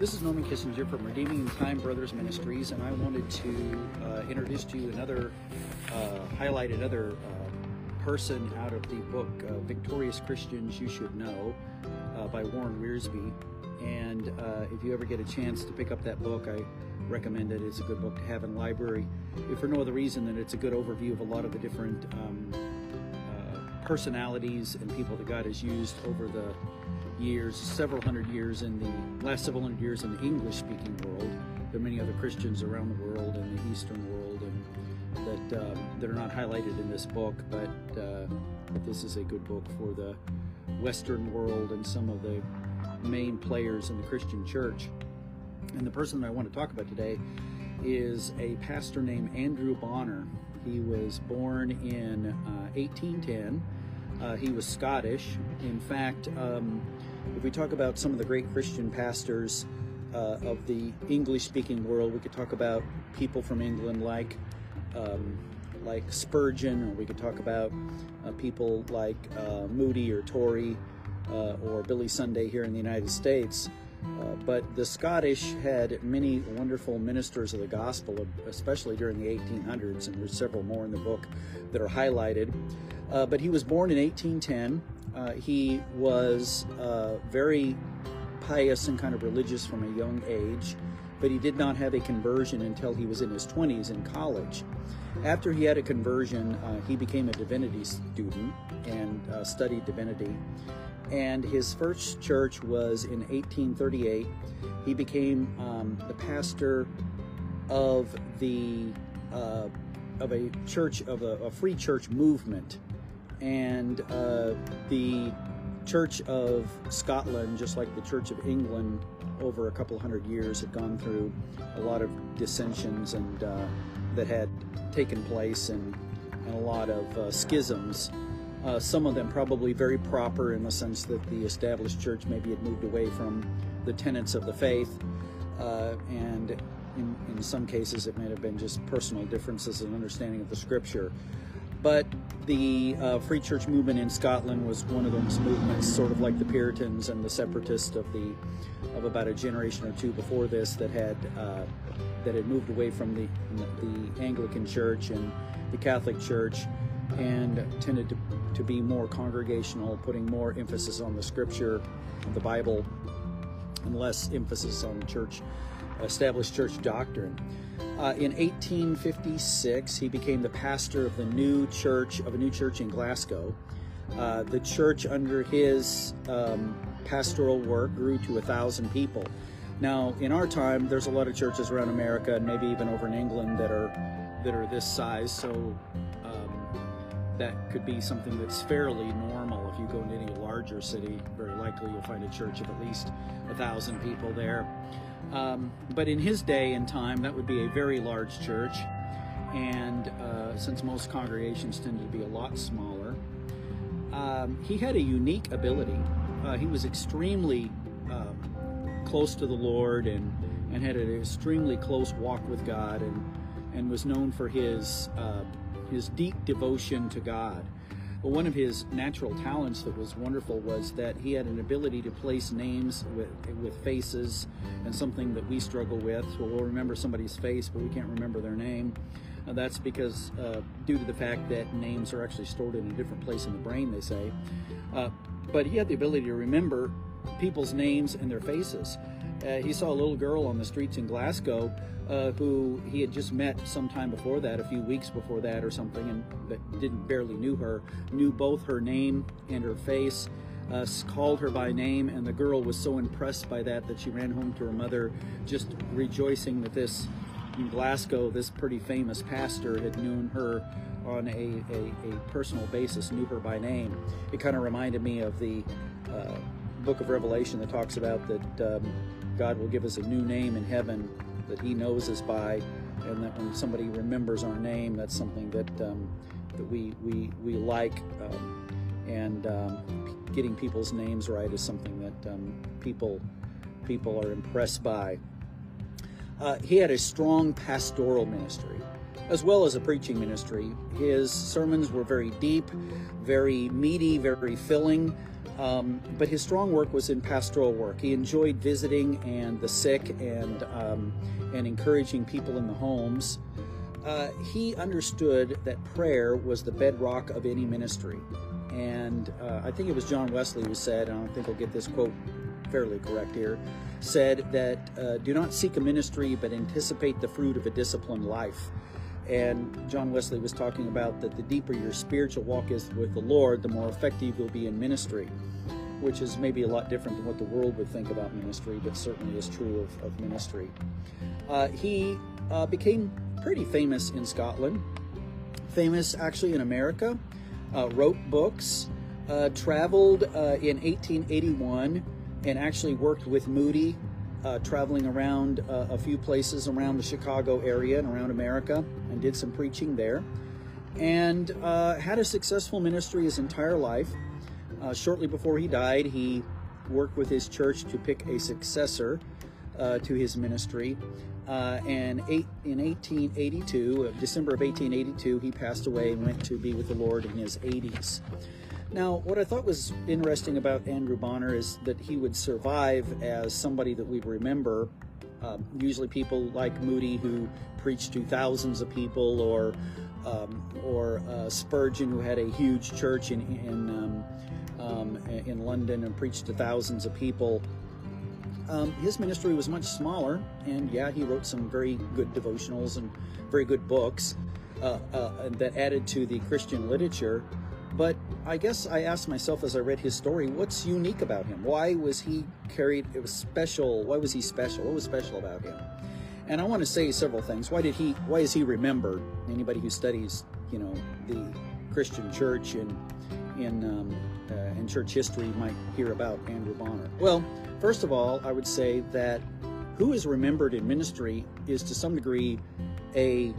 This is Norman Kissinger from Redeeming Time Brothers Ministries, and I wanted to uh, introduce to you another, uh, highlight another uh, person out of the book uh, Victorious Christians You Should Know uh, by Warren Wiersbe. And uh, if you ever get a chance to pick up that book, I recommend it. It's a good book to have in the library, if for no other reason than it's a good overview of a lot of the different um, personalities and people that God has used over the years, several hundred years in the last several hundred years in the English speaking world. There are many other Christians around the world in the Eastern world and that um, that are not highlighted in this book, but, uh, this is a good book for the Western world and some of the main players in the Christian church. And the person that I want to talk about today is a pastor named Andrew Bonar. He was born in uh, 1810. Uh, he was Scottish. In fact, um, if we talk about some of the great Christian pastors uh, of the English-speaking world, we could talk about people from England like um, like Spurgeon, or we could talk about uh, people like uh, Moody or Torrey uh, or Billy Sunday here in the United States. Uh, but the Scottish had many wonderful ministers of the gospel, especially during the 1800s, and there's several more in the book that are highlighted. Uh, but he was born in 1810. Uh, he was uh, very pious and kind of religious from a young age, but he did not have a conversion until he was in his 20s in college. After he had a conversion, uh, he became a divinity student and uh, studied divinity and his first church was in 1838. He became um, the pastor of the uh, of a church of a, a, free church movement, and uh, the Church of Scotland, just like the Church of England, over a couple hundred years, had gone through a lot of dissensions and uh, that had taken place and, and a lot of uh, schisms uh, some of them probably very proper in the sense that the established church maybe had moved away from the tenets of the faith, uh, and in, in some cases it may have been just personal differences in understanding of the scripture. But the uh, free church movement in Scotland was one of those movements, sort of like the Puritans and the Separatists of the of about a generation or two before this, that had uh, that had moved away from the the Anglican Church and the Catholic Church and tended to, to be more congregational, putting more emphasis on the scripture, the Bible, and less emphasis on the church, established church doctrine. Uh, in 1856, he became the pastor of the new church of a new church in Glasgow. Uh, the church under his um, pastoral work grew to a thousand people. Now, in our time, there's a lot of churches around America and maybe even over in England that are that are this size. So that could be something that's fairly normal. If you go into any larger city, very likely you'll find a church of at least a thousand people there. Um, but in his day and time, that would be a very large church. And uh, since most congregations tended to be a lot smaller, um, he had a unique ability. Uh, he was extremely um, close to the Lord and, and had an extremely close walk with God and, and was known for his uh, his deep devotion to God. But one of his natural talents that was wonderful was that he had an ability to place names with, with faces and something that we struggle with. So we'll remember somebody's face, but we can't remember their name. Uh, that's because, uh, due to the fact that names are actually stored in a different place in the brain, they say. Uh, but he had the ability to remember people's names and their faces. Uh, he saw a little girl on the streets in Glasgow uh, who he had just met sometime before that, a few weeks before that or something, and that didn't barely knew her, knew both her name and her face. Uh, called her by name, and the girl was so impressed by that that she ran home to her mother, just rejoicing that this in Glasgow, this pretty famous pastor had known her on a, a, a personal basis, knew her by name. It kind of reminded me of the uh, book of Revelation that talks about that um, God will give us a new name in heaven that He knows us by, and that when somebody remembers our name, that's something that um, that we we we like. Um, and um, getting people's names right is something that um, people people are impressed by. Uh, he had a strong pastoral ministry. as well as a preaching ministry. His sermons were very deep, very meaty, very filling. Um, but his strong work was in pastoral work. He enjoyed visiting and the sick and um, and encouraging people in the homes. Uh, he understood that prayer was the bedrock of any ministry, and uh, I think it was John Wesley who said, and I think I'll get this quote fairly correct here, said that uh, do not seek a ministry, but anticipate the fruit of a disciplined life. And John Wesley was talking about that the deeper your spiritual walk is with the Lord, the more effective you'll be in ministry, which is maybe a lot different than what the world would think about ministry, but certainly is true of, of ministry. Uh, he uh, became pretty famous in Scotland, famous actually in America, uh, wrote books, uh, traveled uh, in 1881, and actually worked with Moody uh, traveling around uh, a few places around the Chicago area and around America and did some preaching there. And uh, had a successful ministry his entire life. Uh, shortly before he died, he worked with his church to pick a successor uh, to his ministry. Uh, and eight, in 1882, December of 1882, he passed away and went to be with the Lord in his 80s. Now, what I thought was interesting about Andrew Bonar is that he would survive as somebody that we remember. Um, usually, people like Moody who preached to thousands of people, or um, or uh, Spurgeon who had a huge church in in, um, um in London and preached to thousands of people. Um, his ministry was much smaller, and yeah, he wrote some very good devotionals and very good books uh, uh, that added to the Christian literature. But I guess I asked myself as I read his story, what's unique about him? Why was he carried? It was special. Why was he special? What was special about him? And I want to say several things. Why did he? Why is he remembered? Anybody who studies, you know, the Christian church and in um, uh, in church history might hear about Andrew Bonar. Well, first of all, I would say that who is remembered in ministry is to some degree a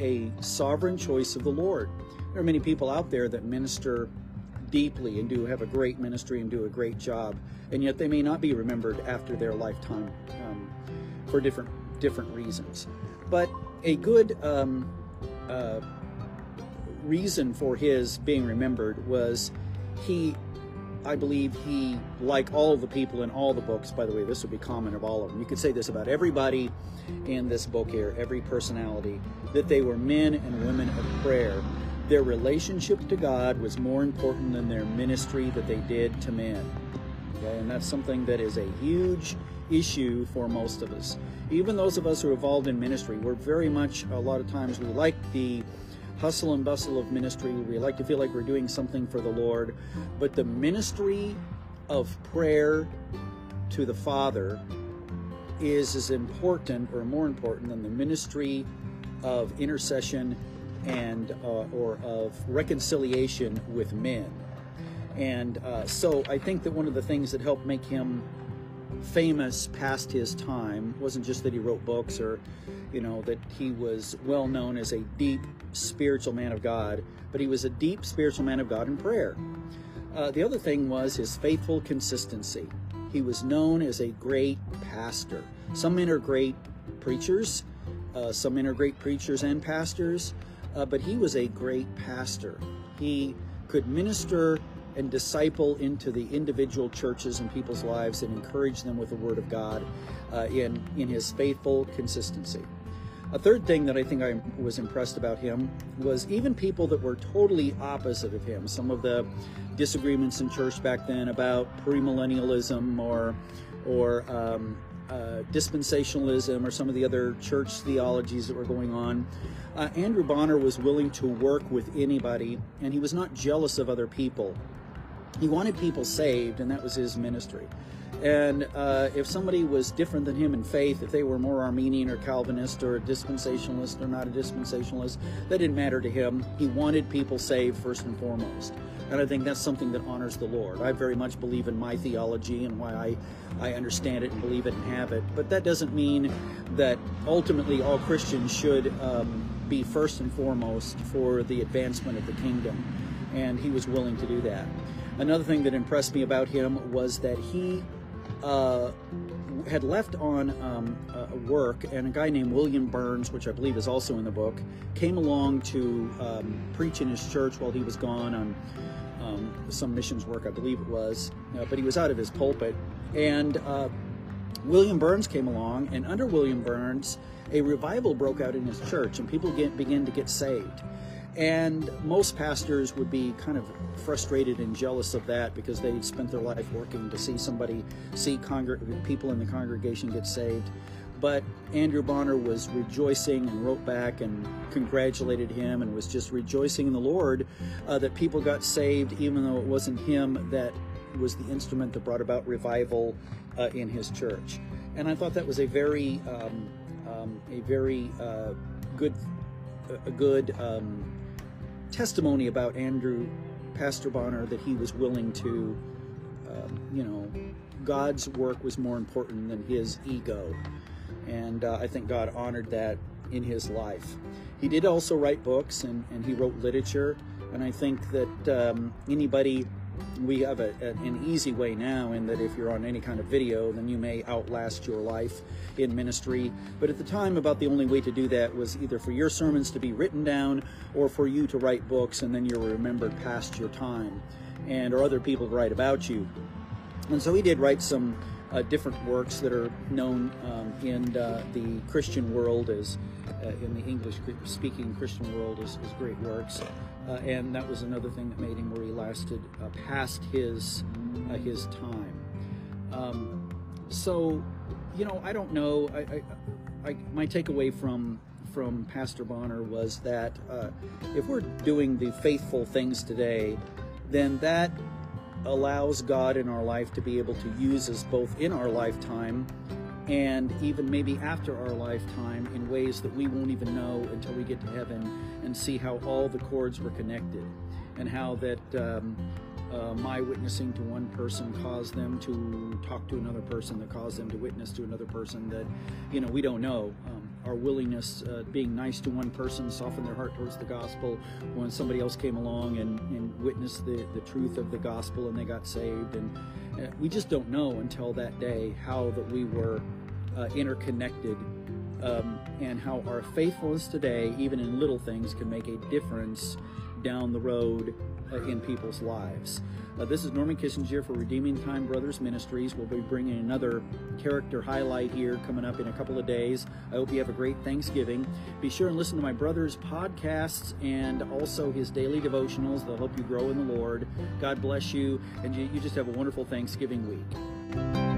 a sovereign choice of the Lord. There are many people out there that minister deeply and do have a great ministry and do a great job, and yet they may not be remembered after their lifetime um, for different different reasons. But a good um, uh, reason for his being remembered was he I believe he, like all the people in all the books, by the way, this would be common of all of them. You could say this about everybody in this book here, every personality, that they were men and women of prayer their relationship to God was more important than their ministry that they did to men. Okay, and that's something that is a huge issue for most of us. Even those of us who are involved in ministry, we're very much, a lot of times, we like the hustle and bustle of ministry. We like to feel like we're doing something for the Lord. But the ministry of prayer to the Father is as important or more important than the ministry of intercession and uh, or of reconciliation with men. And uh, so I think that one of the things that helped make him famous past his time wasn't just that he wrote books or you know that he was well known as a deep spiritual man of God, but he was a deep spiritual man of God in prayer. Uh, the other thing was his faithful consistency. He was known as a great pastor. Some men are great preachers, uh, some men are great preachers and pastors, uh, but he was a great pastor. He could minister and disciple into the individual churches and people's lives and encourage them with the Word of God uh, in, in his faithful consistency. A third thing that I think I was impressed about him was even people that were totally opposite of him. Some of the disagreements in church back then about premillennialism or or um, uh, dispensationalism or some of the other church theologies that were going on. Uh, Andrew Bonar was willing to work with anybody, and he was not jealous of other people. He wanted people saved, and that was his ministry. And uh, if somebody was different than him in faith, if they were more Arminian or Calvinist or a dispensationalist or not a dispensationalist, that didn't matter to him. He wanted people saved first and foremost. And I think that's something that honors the Lord. I very much believe in my theology and why I, I understand it and believe it and have it. But that doesn't mean that ultimately all Christians should um, be first and foremost for the advancement of the kingdom. And he was willing to do that. Another thing that impressed me about him was that he uh, had left on um, uh, work, and a guy named William Burns, which I believe is also in the book, came along to um, preach in his church while he was gone on um, some missions work, I believe it was. Uh, but he was out of his pulpit, and uh, William Burns came along, and under William Burns, a revival broke out in his church, and people get, began to get saved. And most pastors would be kind of frustrated and jealous of that because they'd spent their life working to see somebody, see congreg- people in the congregation get saved. But Andrew Bonar was rejoicing and wrote back and congratulated him and was just rejoicing in the Lord uh, that people got saved, even though it wasn't him that was the instrument that brought about revival uh, in his church. And I thought that was a very, um, um, a very uh, good, a good um, testimony about Andrew, Pastor Bonar that he was willing to, um, you know, God's work was more important than his ego. And uh, I think God honored that in his life. He did also write books and, and he wrote literature. And I think that um, anybody we have a, an easy way now in that if you're on any kind of video, then you may outlast your life in ministry. But at the time, about the only way to do that was either for your sermons to be written down or for you to write books and then you're remembered past your time and or other people to write about you. And so he did write some uh, different works that are known um, in uh, the Christian world as uh, in the English speaking Christian world as, as great works. Uh, and that was another thing that made him where he lasted uh, past his uh, his time. Um, so, you know, I don't know. I, I, I, my takeaway from from Pastor Bonar was that if we're doing the faithful things today, then that allows God in our life to be able to use us both in our lifetime and even maybe after our lifetime in ways that we won't even know until we get to heaven and see how all the chords were connected and how that um, uh, my witnessing to one person caused them to talk to another person that caused them to witness to another person that you know we don't know. Um, our willingness uh, being nice to one person softened their heart towards the gospel. When somebody else came along and, and witnessed the, the truth of the gospel and they got saved and uh, we just don't know until that day how that we were uh, interconnected um, and how our faithfulness today even in little things can make a difference down the road uh, in people's lives. Uh, this is Norman Kissinger for Redeeming Time Brothers Ministries. We'll be bringing another character highlight here coming up in a couple of days. I hope you have a great Thanksgiving. Be sure and listen to my brother's podcasts and also his daily devotionals. They'll help you grow in the Lord. God bless you, and you, you just have a wonderful Thanksgiving week.